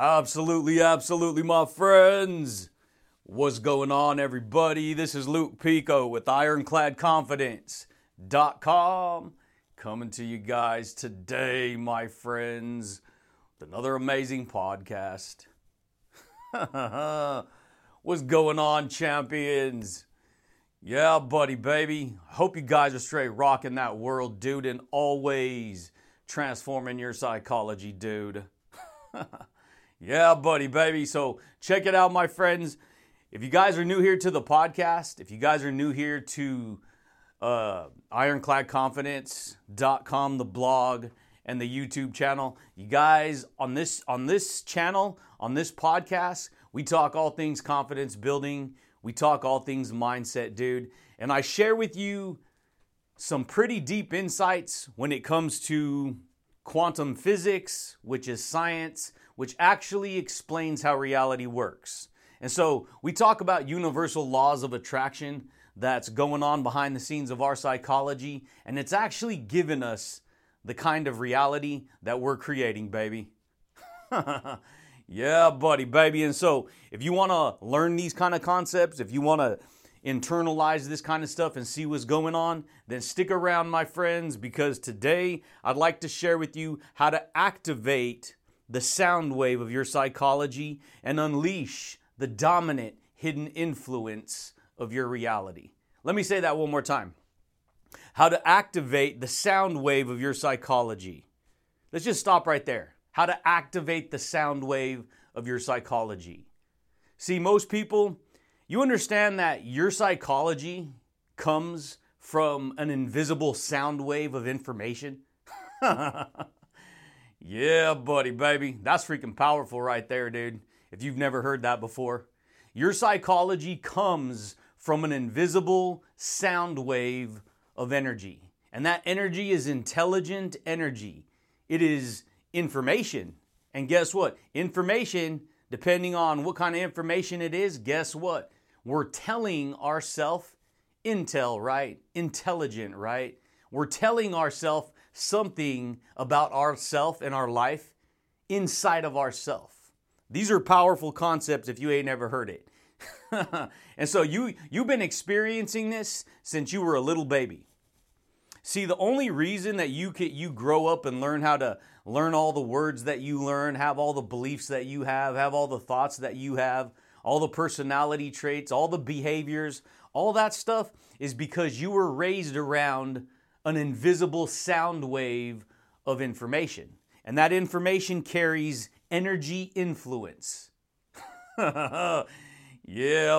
Absolutely, absolutely, my friends. What's going on, everybody? This is Luke Pico with IroncladConfidence.com coming to you guys today, my friends, with another amazing podcast. What's going on, champions? Yeah, buddy, baby. Hope you guys are straight rocking that world, dude, and always transforming your psychology, dude. yeah, buddy, baby. So check it out, my friends. If you guys are new here to the podcast, if you guys are new here to uh, ironcladconfidence.com, the blog, and the YouTube channel, you guys on this on this channel, on this podcast, we talk all things confidence building we talk all things mindset, dude. And I share with you some pretty deep insights when it comes to quantum physics, which is science, which actually explains how reality works. And so we talk about universal laws of attraction that's going on behind the scenes of our psychology, and it's actually given us the kind of reality that we're creating, baby. Yeah, buddy, baby. And so, if you want to learn these kind of concepts, if you want to internalize this kind of stuff and see what's going on, then stick around, my friends, because today I'd like to share with you how to activate the sound wave of your psychology and unleash the dominant hidden influence of your reality. Let me say that one more time. How to activate the sound wave of your psychology. Let's just stop right there how to activate the sound wave of your psychology. See, most people, you understand that your psychology comes from an invisible sound wave of information? yeah, buddy, baby. That's freaking powerful right there, dude. If you've never heard that before, your psychology comes from an invisible sound wave of energy. And that energy is intelligent energy. It is information. And guess what? Information, depending on what kind of information it is, guess what? We're telling ourself intel, right? Intelligent, right? We're telling ourself something about ourself and our life inside of ourself. These are powerful concepts if you ain't never heard it. and so you you've been experiencing this since you were a little baby. See, the only reason that you can, you grow up and learn how to learn all the words that you learn, have all the beliefs that you have, have all the thoughts that you have, all the personality traits, all the behaviors, all that stuff is because you were raised around an invisible sound wave of information. And that information carries energy influence. yeah,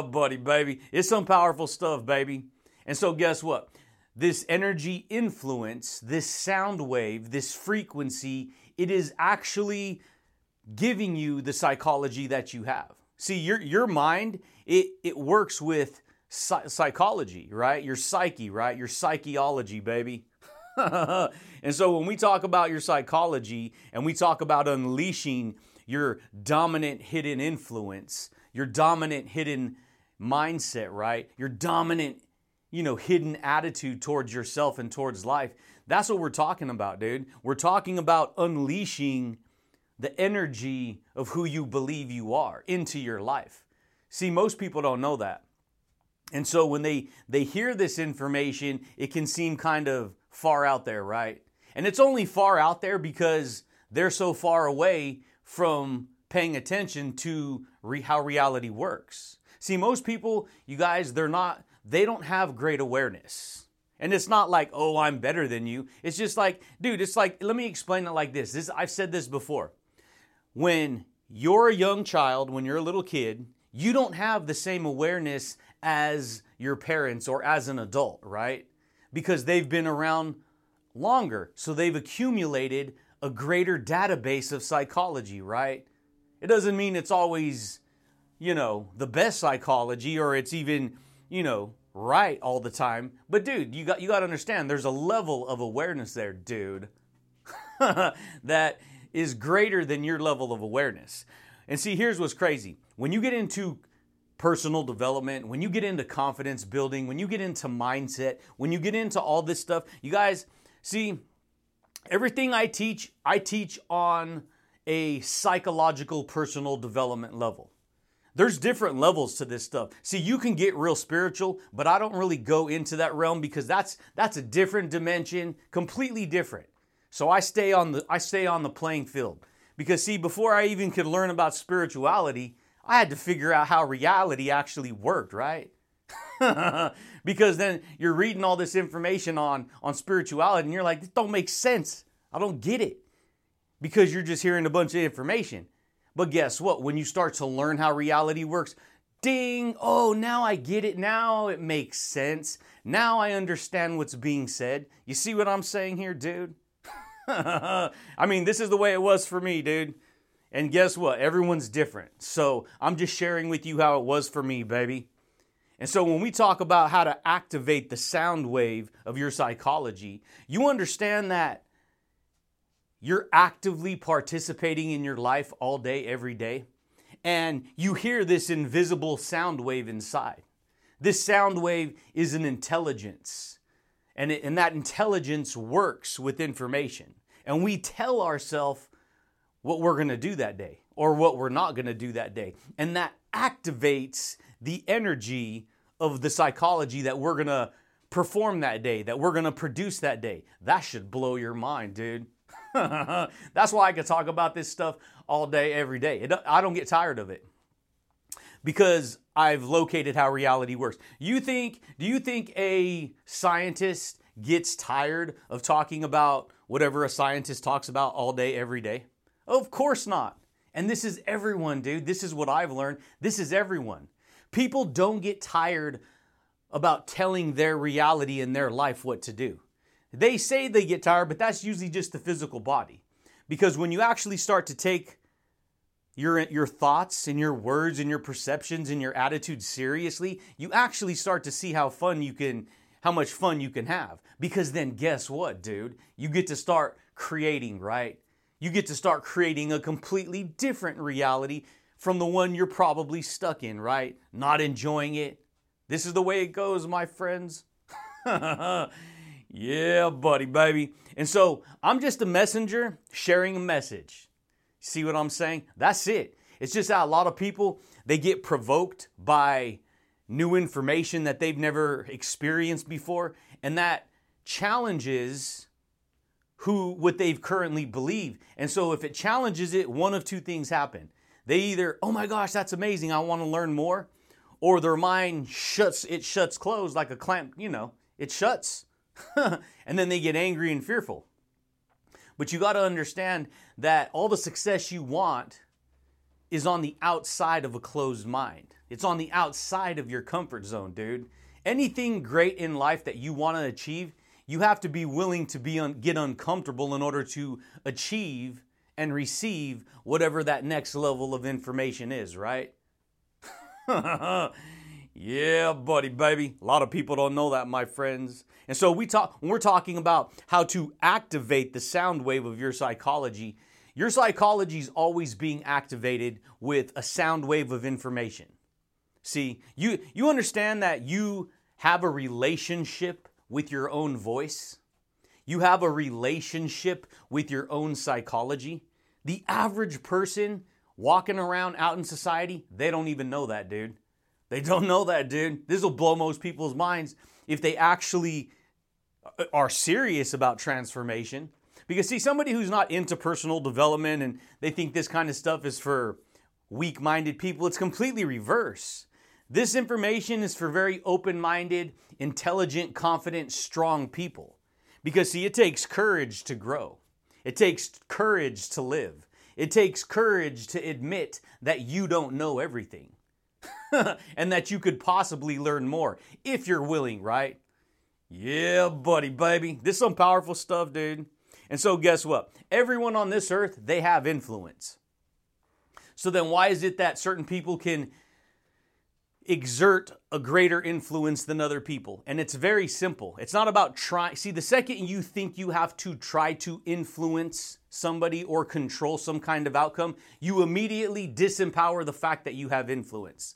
buddy, baby. It's some powerful stuff, baby. And so, guess what? this energy influence, this sound wave, this frequency, it is actually giving you the psychology that you have. See, your, your mind, it, it works with psychology, right? Your psyche, right? Your psychology, baby. and so when we talk about your psychology and we talk about unleashing your dominant hidden influence, your dominant hidden mindset, right? Your dominant you know, hidden attitude towards yourself and towards life. That's what we're talking about, dude. We're talking about unleashing the energy of who you believe you are into your life. See, most people don't know that. And so when they they hear this information, it can seem kind of far out there, right? And it's only far out there because they're so far away from paying attention to re- how reality works. See, most people, you guys, they're not they don't have great awareness. And it's not like, oh, I'm better than you. It's just like, dude, it's like, let me explain it like this. this I've said this before. When you're a young child, when you're a little kid, you don't have the same awareness as your parents or as an adult, right? Because they've been around longer. So they've accumulated a greater database of psychology, right? It doesn't mean it's always, you know, the best psychology or it's even you know, right all the time. But dude, you got you got to understand there's a level of awareness there, dude. that is greater than your level of awareness. And see, here's what's crazy. When you get into personal development, when you get into confidence building, when you get into mindset, when you get into all this stuff, you guys see everything I teach, I teach on a psychological personal development level. There's different levels to this stuff. See, you can get real spiritual, but I don't really go into that realm because that's that's a different dimension, completely different. So I stay on the I stay on the playing field. Because see, before I even could learn about spirituality, I had to figure out how reality actually worked, right? because then you're reading all this information on on spirituality and you're like, this don't make sense. I don't get it. Because you're just hearing a bunch of information. But guess what? When you start to learn how reality works, ding, oh, now I get it. Now it makes sense. Now I understand what's being said. You see what I'm saying here, dude? I mean, this is the way it was for me, dude. And guess what? Everyone's different. So I'm just sharing with you how it was for me, baby. And so when we talk about how to activate the sound wave of your psychology, you understand that you're actively participating in your life all day, every day, and you hear this invisible sound wave inside. This sound wave is an intelligence, and, it, and that intelligence works with information. And we tell ourselves what we're going to do that day or what we're not going to do that day. And that activates the energy of the psychology that we're going to perform that day, that we're going to produce that day. That should blow your mind, dude. That's why I could talk about this stuff all day, every day. It, I don't get tired of it because I've located how reality works. You think, do you think a scientist gets tired of talking about whatever a scientist talks about all day, every day? Of course not. And this is everyone, dude. This is what I've learned. This is everyone. People don't get tired about telling their reality in their life what to do. They say they get tired, but that's usually just the physical body. Because when you actually start to take your, your thoughts and your words and your perceptions and your attitude seriously, you actually start to see how fun you can, how much fun you can have. Because then guess what, dude? You get to start creating, right? You get to start creating a completely different reality from the one you're probably stuck in, right? Not enjoying it. This is the way it goes, my friends. Yeah, buddy, baby. And so I'm just a messenger sharing a message. See what I'm saying? That's it. It's just that a lot of people they get provoked by new information that they've never experienced before, and that challenges who what they've currently believed. And so if it challenges it, one of two things happen. They either, oh my gosh, that's amazing, I want to learn more, or their mind shuts, it shuts closed like a clamp, you know, it shuts. and then they get angry and fearful. But you got to understand that all the success you want is on the outside of a closed mind. It's on the outside of your comfort zone, dude. Anything great in life that you want to achieve, you have to be willing to be un- get uncomfortable in order to achieve and receive whatever that next level of information is, right? Yeah, buddy, baby. A lot of people don't know that, my friends. And so we talk when we're talking about how to activate the sound wave of your psychology, your psychology is always being activated with a sound wave of information. See, you you understand that you have a relationship with your own voice. You have a relationship with your own psychology. The average person walking around out in society, they don't even know that, dude. They don't know that, dude. This will blow most people's minds if they actually uh, are serious about transformation. Because, see, somebody who's not into personal development and they think this kind of stuff is for weak minded people, it's completely reverse. This information is for very open minded, intelligent, confident, strong people. Because, see, it takes courage to grow, it takes courage to live, it takes courage to admit that you don't know everything. and that you could possibly learn more if you're willing, right? Yeah, buddy, baby. This is some powerful stuff, dude. And so, guess what? Everyone on this earth, they have influence. So, then why is it that certain people can exert a greater influence than other people? And it's very simple. It's not about trying. See, the second you think you have to try to influence somebody or control some kind of outcome, you immediately disempower the fact that you have influence.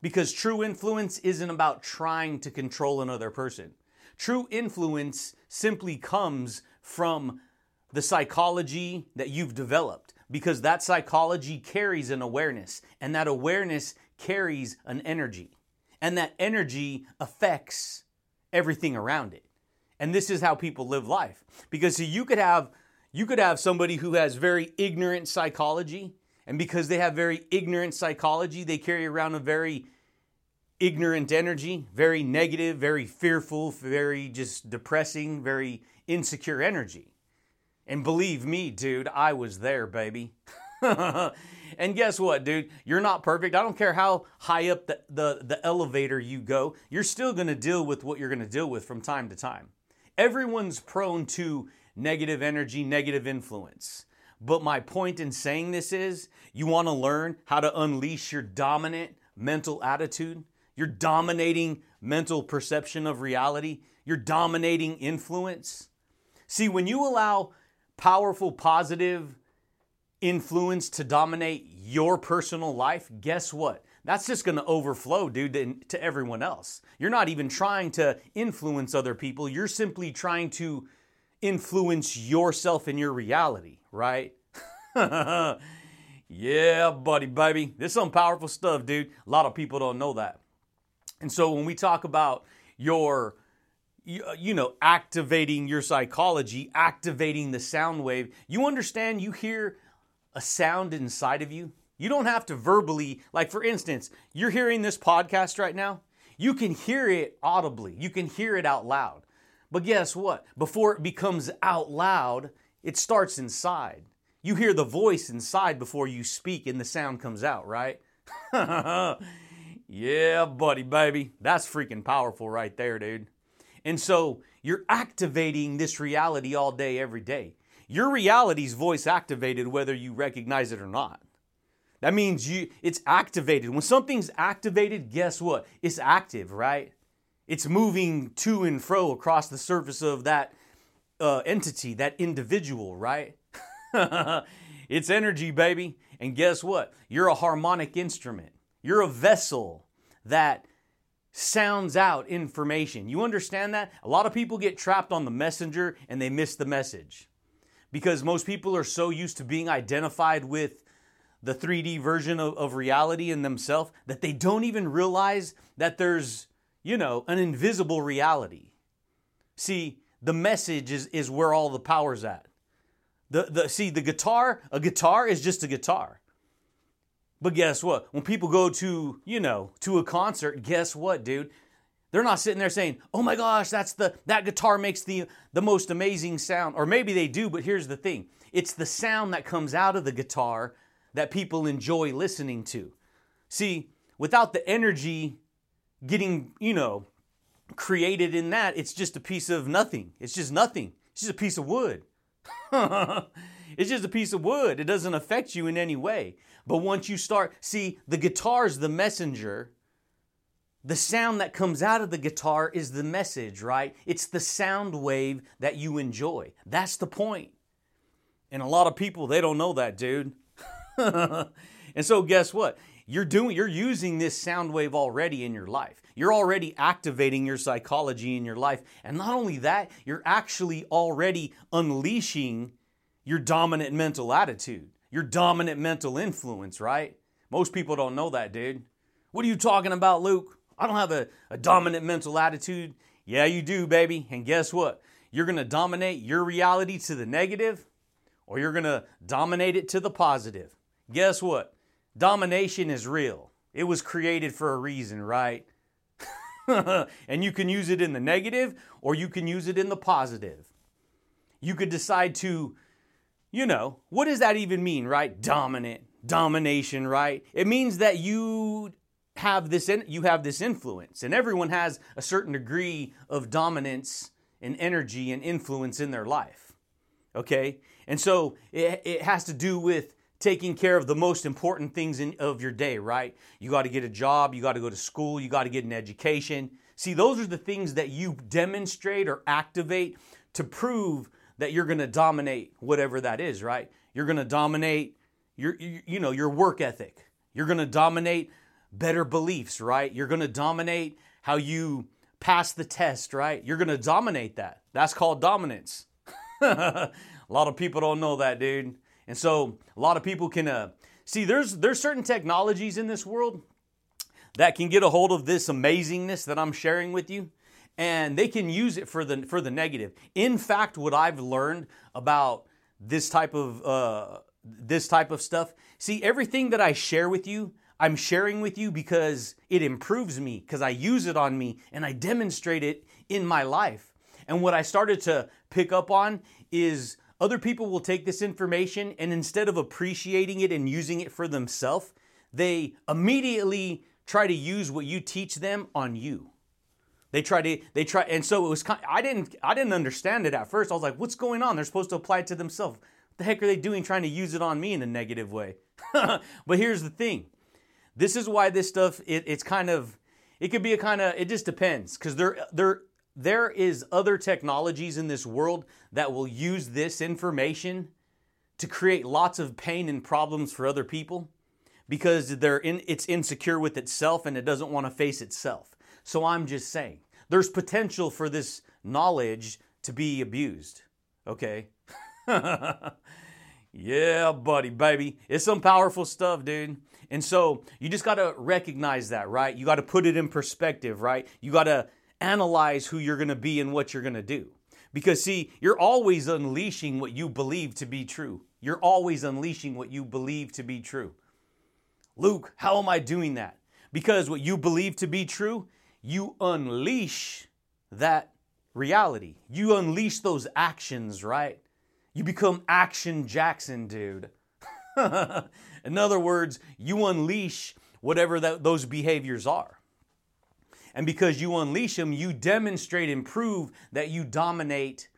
Because true influence isn't about trying to control another person. True influence simply comes from the psychology that you've developed because that psychology carries an awareness and that awareness carries an energy and that energy affects everything around it. And this is how people live life. Because you could have you could have somebody who has very ignorant psychology and because they have very ignorant psychology, they carry around a very ignorant energy, very negative, very fearful, very just depressing, very insecure energy. And believe me, dude, I was there, baby. and guess what, dude? You're not perfect. I don't care how high up the, the, the elevator you go, you're still going to deal with what you're going to deal with from time to time. Everyone's prone to negative energy, negative influence. But my point in saying this is you want to learn how to unleash your dominant mental attitude, your dominating mental perception of reality, your dominating influence. See, when you allow powerful, positive influence to dominate your personal life, guess what? That's just going to overflow, dude, to, everyone else. You're not even trying to influence other people. You're simply trying to influence yourself and your reality, right? yeah, buddy, baby. This is some powerful stuff, dude. A lot of people don't know that. And so when we talk about your uh, you know, activating your psychology, activating the sound wave. You understand you hear a sound inside of you? You don't have to verbally, like for instance, you're hearing this podcast right now. You can hear it audibly, you can hear it out loud. But guess what? Before it becomes out loud, it starts inside. You hear the voice inside before you speak and the sound comes out, right? yeah, buddy, baby. That's freaking powerful right there, dude. And so you're activating this reality all day, every day. Your reality's voice activated whether you recognize it or not. That means you it's activated. When something's activated, guess what? It's active, right? It's moving to and fro across the surface of that uh, entity, that individual, right? it's energy, baby. And guess what? You're a harmonic instrument. You're a vessel that sounds out information. You understand that? A lot of people get trapped on the messenger and they miss the message because most people are so used to being identified with the 3D version of, of reality in themselves that they don't even realize that there's, you know, an invisible reality. See, the message is, is where all the power's at. The, the, see, the guitar, a guitar is just a guitar. But guess what? When people go to, you know, to a concert, guess what, dude? They're not sitting there saying, "Oh my gosh, that's the that guitar makes the the most amazing sound." Or maybe they do, but here's the thing. It's the sound that comes out of the guitar that people enjoy listening to. See, without the energy getting, you know, created in that, it's just a piece of nothing. It's just nothing. It's just a piece of wood. it's just a piece of wood. It doesn't affect you in any way. But once you start, see, the guitar's the messenger. The sound that comes out of the guitar is the message, right? It's the sound wave that you enjoy. That's the point. And a lot of people, they don't know that, dude. and so guess what? You're doing you're using this sound wave already in your life. You're already activating your psychology in your life. And not only that, you're actually already unleashing your dominant mental attitude your dominant mental influence, right? Most people don't know that, dude. What are you talking about, Luke? I don't have a, a dominant mental attitude. Yeah, you do, baby. And guess what? You're going to dominate your reality to the negative or you're going to dominate it to the positive. Guess what? Domination is real. It was created for a reason, right? and you can use it in the negative or you can use it in the positive. You could decide to you know, what does that even mean, right? Dominant, domination, right? It means that you have this in, you have this influence and everyone has a certain degree of dominance and energy and influence in their life. Okay? And so it, it has to do with taking care of the most important things in, of your day, right? You got to get a job, you got to go to school, you got to get an education. See, those are the things that you demonstrate or activate to prove that you're going to dominate whatever that is, right? You're going to dominate your you know, your work ethic. You're going to dominate better beliefs, right? You're going to dominate how you pass the test, right? You're going to dominate that. That's called dominance. a lot of people don't know that, dude. And so a lot of people can uh, see there's there's certain technologies in this world that can get a hold of this amazingness that I'm sharing with you and they can use it for the for the negative. In fact, what I've learned about this type of uh, this type of stuff, see everything that I share with you, I'm sharing with you because it improves me because I use it on me and I demonstrate it in my life. And what I started to pick up on is other people will take this information and instead of appreciating it and using it for themselves, they immediately try to use what you teach them on you. They try to they try and so it was kind I didn't I didn't understand it at first. I was like, what's going on? They're supposed to apply it to themselves. What the heck are they doing trying to use it on me in a negative way? but here's the thing. This is why this stuff it, it's kind of it could be a kind of it just depends because there there there is other technologies in this world that will use this information to create lots of pain and problems for other people because they're in, it's insecure with itself and it doesn't want to face itself. So I'm just saying, there's potential for this knowledge to be abused. Okay? yeah, buddy, baby. It's some powerful stuff, dude. And so you just got to recognize that, right? You got to put it in perspective, right? You got to analyze who you're going to be and what you're going to do. Because, see, you're always unleashing what you believe to be true. You're always unleashing what you believe to be true. Luke, how am I doing that? Because what you believe to be true, you unleash that reality. You unleash those actions, right? You become Action Jackson, dude. In other words, you unleash whatever that, those behaviors are. And because you unleash them, you demonstrate and prove that you dominate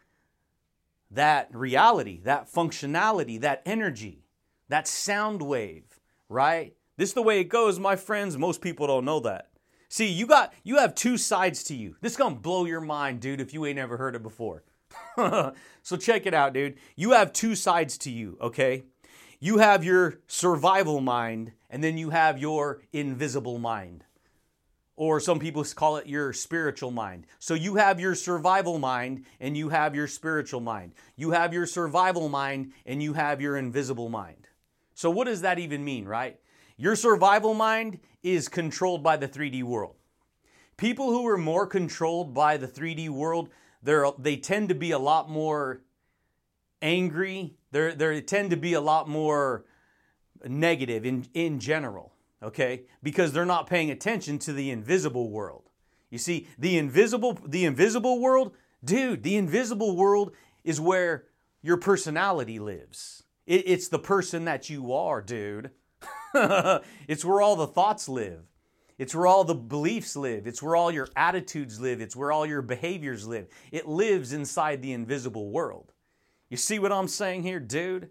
that reality, that functionality, that energy, that sound wave, right? This is the way it goes, my friends. Most people don't know that. See, you got you have two sides to you. This is gonna blow your mind, dude, if you ain't ever heard it before. so check it out, dude. You have two sides to you, okay? You have your survival mind, and then you have your invisible mind. Or some people call it your spiritual mind. So you have your survival mind and you have your spiritual mind. You have your survival mind and you have your invisible mind. So, what does that even mean, right? Your survival mind is controlled by the 3D world. People who are more controlled by the 3D world, they tend to be a lot more angry. They're, they tend to be a lot more negative in, in general, okay? Because they're not paying attention to the invisible world. You see, the invisible, the invisible world, dude, the invisible world is where your personality lives. It, it's the person that you are, dude. it's where all the thoughts live. It's where all the beliefs live. It's where all your attitudes live. It's where all your behaviors live. It lives inside the invisible world. You see what I'm saying here, dude?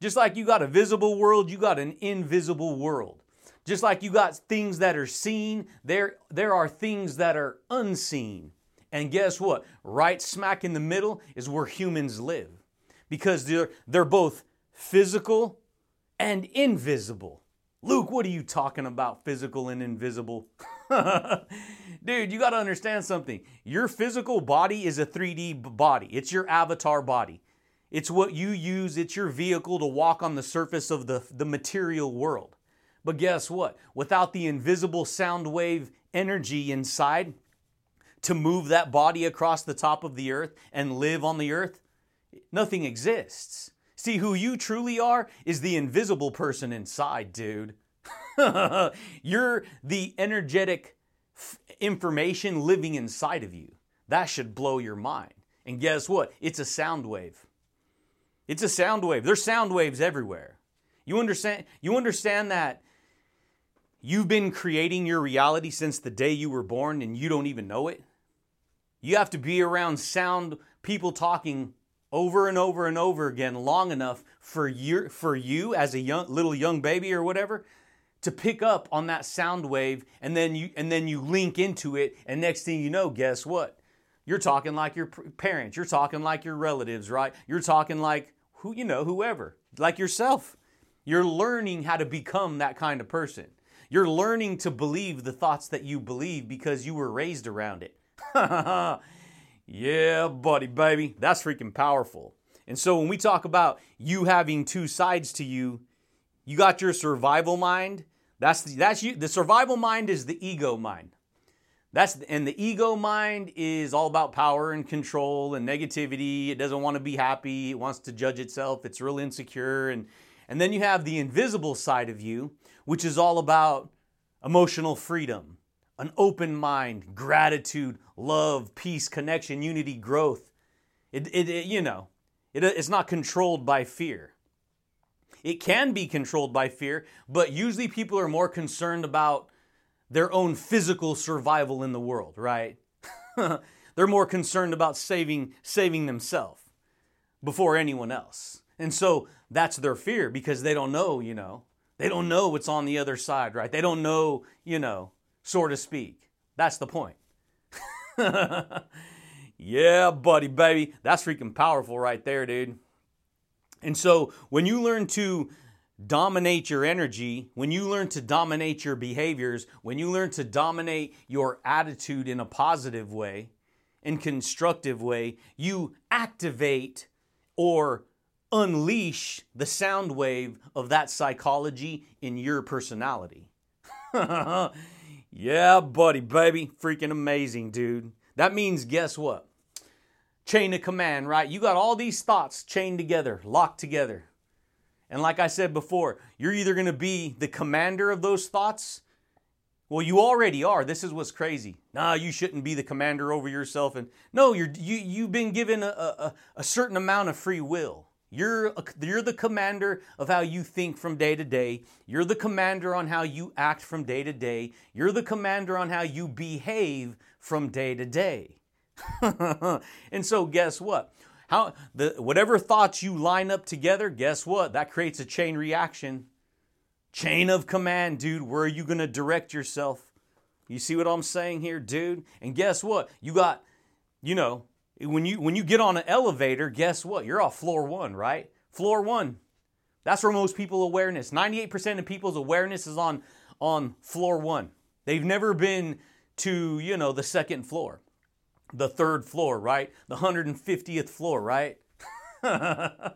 Just like you got a visible world, you got an invisible world. Just like you got things that are seen, there, there are things that are unseen. And guess what? Right smack in the middle is where humans live. Because they're, they're both physical and invisible. Luke, what are you talking about, physical and invisible? Dude, you got to understand something. Your physical body is a 3D body, it's your avatar body. It's what you use, it's your vehicle to walk on the surface of the, the material world. But guess what? Without the invisible sound wave energy inside to move that body across the top of the earth and live on the earth, nothing exists. See, who you truly are is the invisible person inside, dude. You're the energetic f- information living inside of you. That should blow your mind. And guess what? It's a sound wave. It's a sound wave. There's sound waves everywhere. You understand you understand that you've been creating your reality since the day you were born and you don't even know it? You have to be around sound people talking over and over and over again long enough for you, for you as a young, little young baby or whatever to pick up on that sound wave and then you and then you link into it and next thing you know guess what you're talking like your parents you're talking like your relatives right you're talking like who you know whoever like yourself you're learning how to become that kind of person you're learning to believe the thoughts that you believe because you were raised around it Yeah, buddy, baby. That's freaking powerful. And so when we talk about you having two sides to you, you got your survival mind. That's the, that's you. The survival mind is the ego mind. That's and the ego mind is all about power and control and negativity. It doesn't want to be happy. It wants to judge itself. It's real insecure and and then you have the invisible side of you, which is all about emotional freedom, an open mind, gratitude, love, peace, connection, unity, growth. It, it, it you know, it, it's not controlled by fear. It can be controlled by fear, but usually people are more concerned about their own physical survival in the world, right? They're more concerned about saving saving themselves before anyone else. And so that's their fear because they don't know, you know. They don't know what's on the other side, right? They don't know, you know, so to speak. That's the point. yeah, buddy, baby. That's freaking powerful right there, dude. And so when you learn to dominate your energy, when you learn to dominate your behaviors, when you learn to dominate your attitude in a positive way, in constructive way, you activate or unleash the sound wave of that psychology in your personality. yeah, buddy, baby. Freaking amazing, dude. That means, guess what? Chain of command, right? You got all these thoughts chained together, locked together. And like I said before, you're either going to be the commander of those thoughts. Well, you already are. This is what's crazy. Nah, you shouldn't be the commander over yourself. And no, you're you you've been given a, a, a certain amount of free will. You're, a, you're the commander of how you think from day to day. You're the commander on how you act from day to day. You're the commander on how you behave from day to day. and so, guess what? How the whatever thoughts you line up together, guess what? That creates a chain reaction. Chain of command, dude. Where are you going to direct yourself? You see what I'm saying here, dude? And guess what? You got, you know, when you when you get on an elevator, guess what? You're off floor 1, right? Floor 1. That's where most people awareness. 98% of people's awareness is on on floor 1. They've never been to, you know, the second floor, the third floor, right? The 150th floor, right?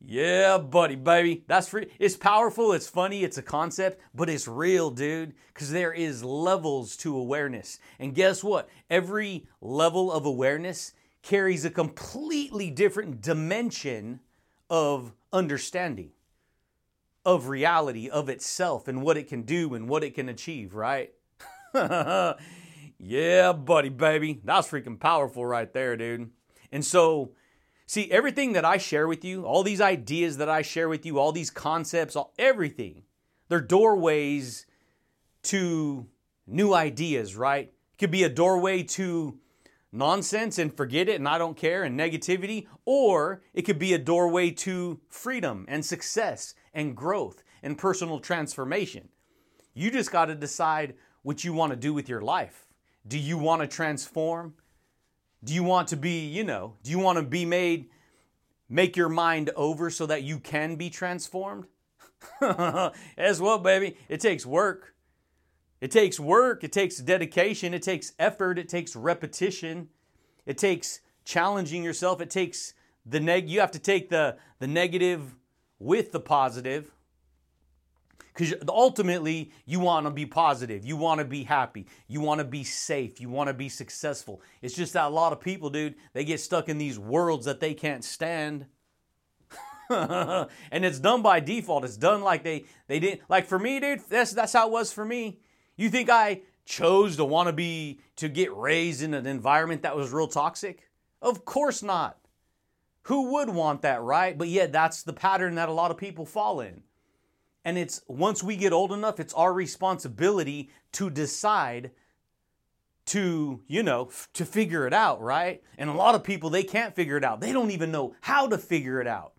yeah, buddy, baby. That's free. It's powerful, it's funny, it's a concept, but it's real, dude, because there is levels to awareness. And guess what? Every level of awareness carries a completely different dimension of understanding, of reality, of itself, and what it can do and what it can achieve, right? yeah, buddy, baby. That's freaking powerful right there, dude. And so, see, everything that I share with you, all these ideas that I share with you, all these concepts, all, everything, they're doorways to new ideas, right? It could be a doorway to nonsense and forget it and I don't care and negativity, or it could be a doorway to freedom and success and growth and personal transformation. You just got to decide what you want to do with your life. Do you want to transform? Do you want to be, you know, do you want to be made, make your mind over so that you can be transformed? As well, baby, it takes work. It takes work, it takes dedication, it takes effort, it takes repetition, it takes challenging yourself, it takes the neg you have to take the the negative with the positive. Cuz ultimately you want to be positive, you want to be happy, you want to be safe, you want to be successful. It's just that a lot of people, dude, they get stuck in these worlds that they can't stand. and it's done by default. It's done like they they didn't like for me, dude. That's that's how it was for me. You think I chose to want to be, to get raised in an environment that was real toxic? Of course not. Who would want that, right? But yet, that's the pattern that a lot of people fall in. And it's once we get old enough, it's our responsibility to decide to, you know, f- to figure it out, right? And a lot of people, they can't figure it out. They don't even know how to figure it out.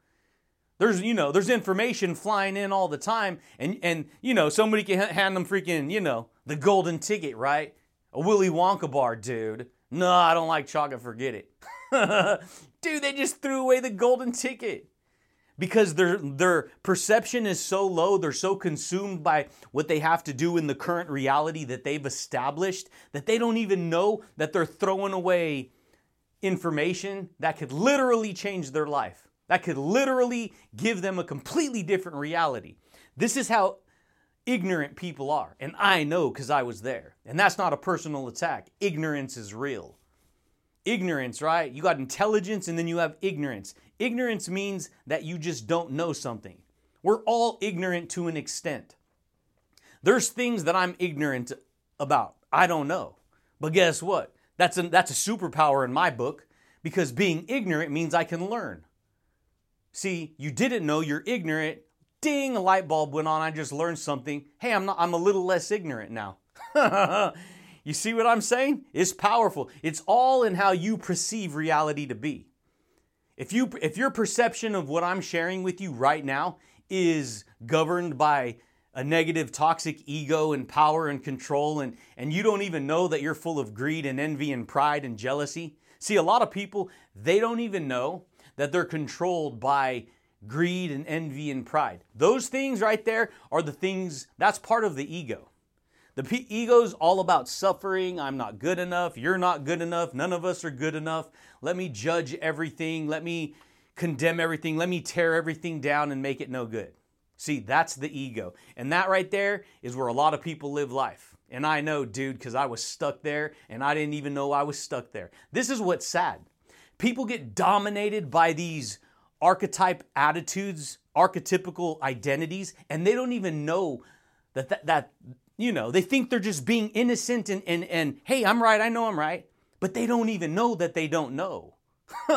There's, you know, there's information flying in all the time, and and you know, somebody can hand them freaking, you know, the golden ticket, right? A Willy Wonka bar, dude. No, I don't like chocolate. Forget it, dude. They just threw away the golden ticket because their their perception is so low. They're so consumed by what they have to do in the current reality that they've established that they don't even know that they're throwing away information that could literally change their life, that could literally give them a completely different reality. This is how ignorant people are. And I know because I was there. And that's not a personal attack. Ignorance is real. Ignorance, right? You got intelligence and then you have ignorance. Ignorance means that you just don't know something. We're all ignorant to an extent. There's things that I'm ignorant about. I don't know. But guess what? That's a, that's a superpower in my book because being ignorant means I can learn. See, you didn't know you're ignorant. Ding, a light bulb went on. I just learned something. Hey, I'm not I'm a little less ignorant now. you see what I'm saying? It's powerful. It's all in how you perceive reality to be. If you if your perception of what I'm sharing with you right now is governed by a negative toxic ego and power and control and and you don't even know that you're full of greed and envy and pride and jealousy see a lot of people they don't even know that they're controlled by greed and envy and pride. Those things right there are the things that's part of the ego. The p- ego's all about suffering. I'm not good enough. You're not good enough. None of us are good enough let me judge everything let me condemn everything let me tear everything down and make it no good See, that's the ego. And that right there is where a lot of people live life. And I know, dude, because I was stuck there and I didn't even know I was stuck there. This is what's sad. People get dominated by these archetype attitudes, archetypical identities, and they don't even know that, that, that you know, they think they're just being innocent and, and, and hey, I'm right, I know I'm right. But they don't even know that they don't know.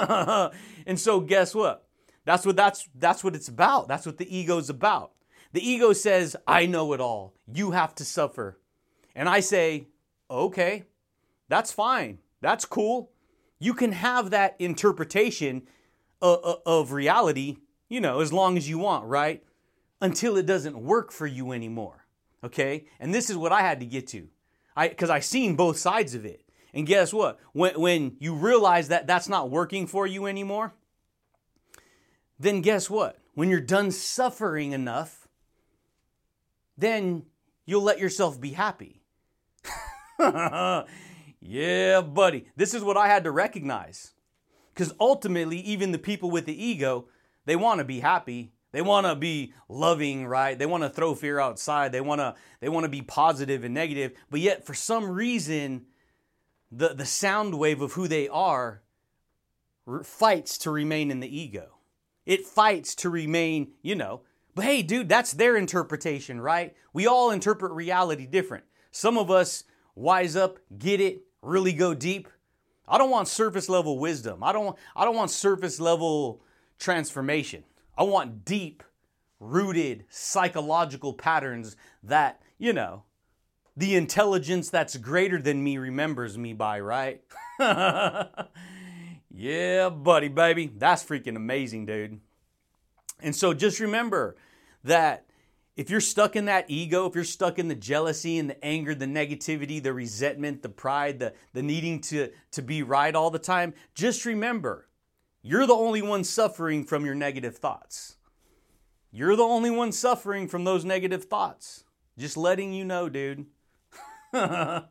and so, guess what? That's what that's that's what it's about. That's what the ego's about. The ego says, "I know it all. You have to suffer." And I say, "Okay. That's fine. That's cool. You can have that interpretation of, of reality, you know, as long as you want, right? Until it doesn't work for you anymore." Okay? And this is what I had to get to. I cuz I seen both sides of it. And guess what? When when you realize that that's not working for you anymore, then guess what? When you're done suffering enough, then you'll let yourself be happy. yeah, buddy. This is what I had to recognize. Because ultimately, even the people with the ego, they want to be happy. They want to be loving, right? They want to throw fear outside. They want to they want to be positive and negative. But yet for some reason the the sound wave of who they are fights to remain in the ego. It fights to remain, you know. But hey, dude, that's their interpretation, right? We all interpret reality different. Some of us wise up, get it, really go deep. I don't want surface level wisdom. I don't I don't want surface level transformation. I want deep rooted psychological patterns that, you know, the intelligence that's greater than me remembers me by, right? Yeah, buddy, baby. That's freaking amazing, dude. And so just remember that if you're stuck in that ego, if you're stuck in the jealousy and the anger, the negativity, the resentment, the pride, the, the needing to, to be right all the time, just remember you're the only one suffering from your negative thoughts. You're the only one suffering from those negative thoughts. Just letting you know, dude.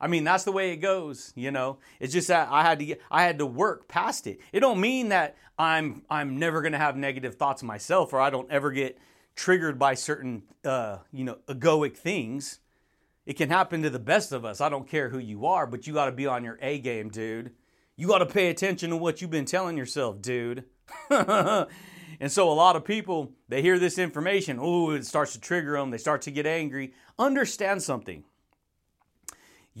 I mean, that's the way it goes, you know. It's just that I had to get, I had to work past it. It don't mean that I'm I'm never gonna have negative thoughts myself, or I don't ever get triggered by certain, uh, you know, egoic things. It can happen to the best of us. I don't care who you are, but you got to be on your A game, dude. You got to pay attention to what you've been telling yourself, dude. and so a lot of people, they hear this information, oh, it starts to trigger them, they start to get angry. Understand something.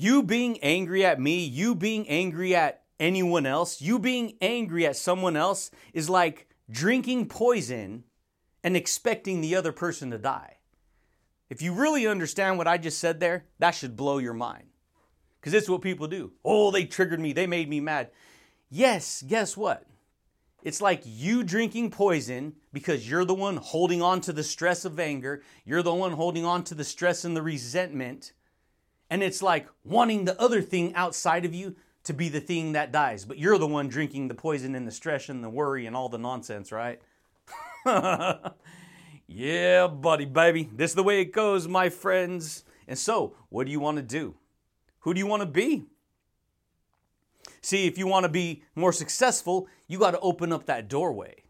You being angry at me, you being angry at anyone else, you being angry at someone else is like drinking poison and expecting the other person to die. If you really understand what I just said there, that should blow your mind. Because it's what people do. Oh, they triggered me, they made me mad. Yes, guess what? It's like you drinking poison because you're the one holding on to the stress of anger. You're the one holding on to the stress and the resentment. And it's like wanting the other thing outside of you to be the thing that dies. But you're the one drinking the poison and the stress and the worry and all the nonsense, right? yeah, buddy, baby. This is the way it goes, my friends. And so, what do you want to do? Who do you want to be? See, if you want to be more successful, you got to open up that doorway.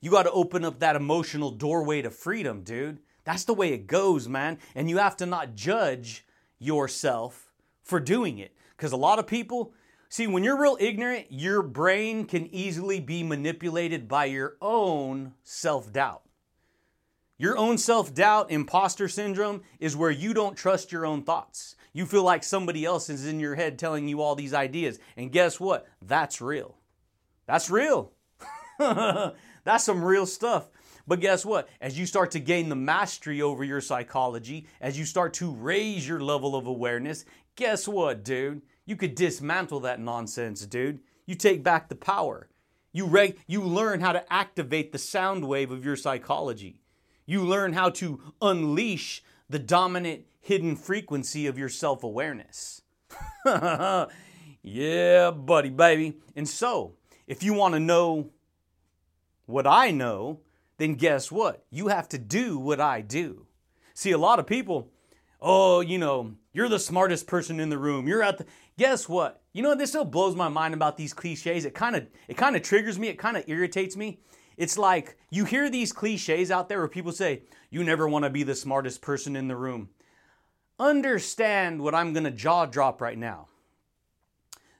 You got to open up that emotional doorway to freedom, dude. That's the way it goes, man. And you have to not judge yourself for doing it. Because a lot of people, see, when you're real ignorant, your brain can easily be manipulated by your own self doubt. Your own self doubt, imposter syndrome, is where you don't trust your own thoughts. You feel like somebody else is in your head telling you all these ideas. And guess what? That's real. That's real. That's some real stuff. But guess what? As you start to gain the mastery over your psychology, as you start to raise your level of awareness, guess what, dude? You could dismantle that nonsense, dude. You take back the power. You, reg- you learn how to activate the sound wave of your psychology. You learn how to unleash the dominant hidden frequency of your self awareness. yeah, buddy, baby. And so, if you want to know what I know, then guess what? You have to do what I do. See, a lot of people, oh, you know, you're the smartest person in the room. You're at the Guess what? You know, this still blows my mind about these cliches. It kind of it kind of triggers me, it kind of irritates me. It's like you hear these cliches out there where people say, "You never want to be the smartest person in the room." Understand what I'm to jaw drop right now.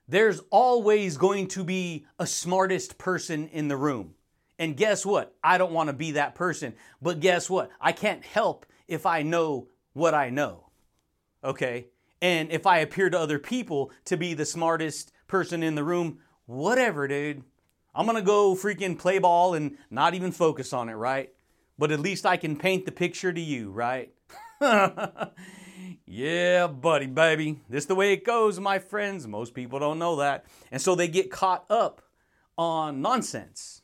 There's always going to be a smartest person in the room. And guess what? I don't want to be that person. But guess what? I can't help if I know what I know. Okay? And if I appear to other people to be the smartest person in the room, whatever, dude. I'm going to go freaking play ball and not even focus on it, right? But at least I can paint the picture to you, right? yeah, buddy, baby. This is the way it goes, my friends. Most people don't know that. And so they get caught up on nonsense.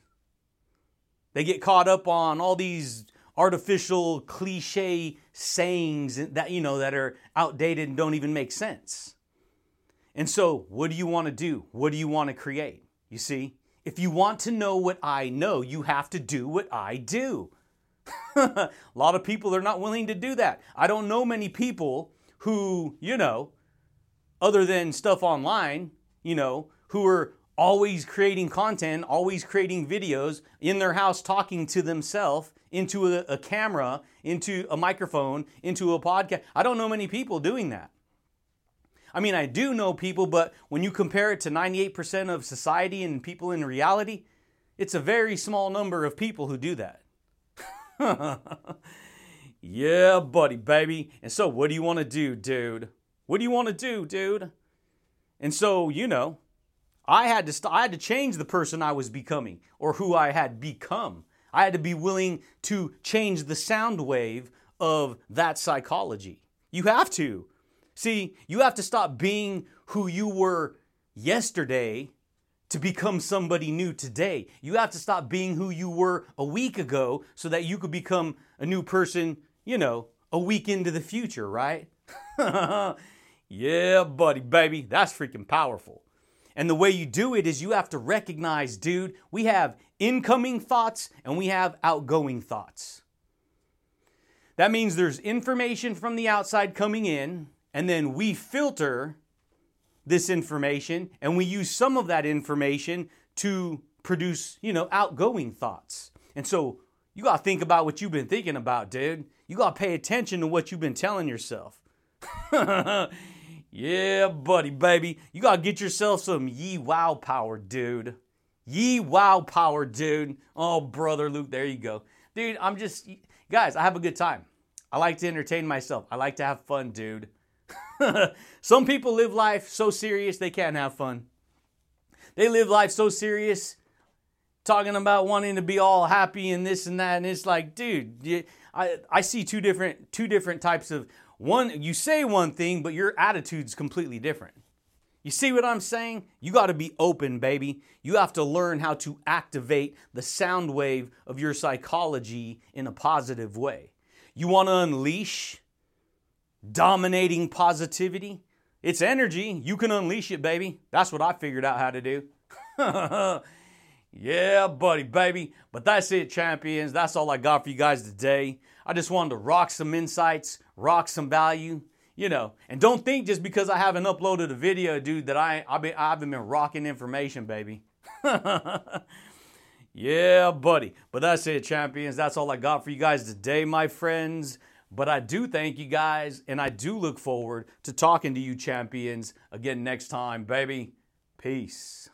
They get caught up on all these artificial cliche sayings that you know that are outdated and don't even make sense. And so, what do you want to do? What do you want to create? You see, if you want to know what I know, you have to do what I do. a lot of people are not willing to do that. I don't know many people who, you know, other than stuff online, you know, who are always creating content, always creating videos in their house talking to themselves into a, a, camera, into a microphone, into a podcast. I don't know many people doing that. I mean, I do know people, but when you compare it to 98% of society and people in reality, it's a very small number of people who do that. yeah, buddy, baby. And so, what do you want to do, dude? What do you want to do, dude? And so, you know, I had to st- I had to change the person I was becoming or who I had become. I had to be willing to change the sound wave of that psychology. You have to. See, you have to stop being who you were yesterday to become somebody new today. You have to stop being who you were a week ago so that you could become a new person, you know, a week into the future, right? yeah, buddy, baby, that's freaking powerful. And the way you do it is you have to recognize, dude, we have incoming thoughts and we have outgoing thoughts. That means there's information from the outside coming in, and then we filter this information and we use some of that information to produce, you know, outgoing thoughts. And so you got to think about what you've been thinking about, dude. You got to pay attention to what you've been telling yourself. Yeah, buddy, baby. You gotta get yourself some Ye Wow power, dude. Ye Wow power, dude. Oh, brother Luke, there you go. Dude, I'm just, guys, I have a good time. I like to entertain myself. I like to have fun, dude. Some people live life so serious they can't have fun. They live life so serious, talking about wanting to be all happy and this and that, and it's like, dude, I, I see two different two different types of one you say one thing but your attitude's completely different. You see what i'm saying? You got to be open baby. You have to learn how to activate the sound wave of your psychology in a positive way. You want to unleash dominating positivity? It's energy. You can unleash it baby. That's what i figured out how to do. Yeah buddy baby. But that's it champions. That's all i got for you guys today. I just wanted to rock some insights, rock some value, you know, and don't think just because I haven't uploaded a video, dude, that I I've been I haven't been rocking information, baby. yeah, buddy. But that's it, champions. That's all I got for you guys today, my friends. But I do thank you guys, and I do look forward to talking to you, champions, again next time, baby. Peace.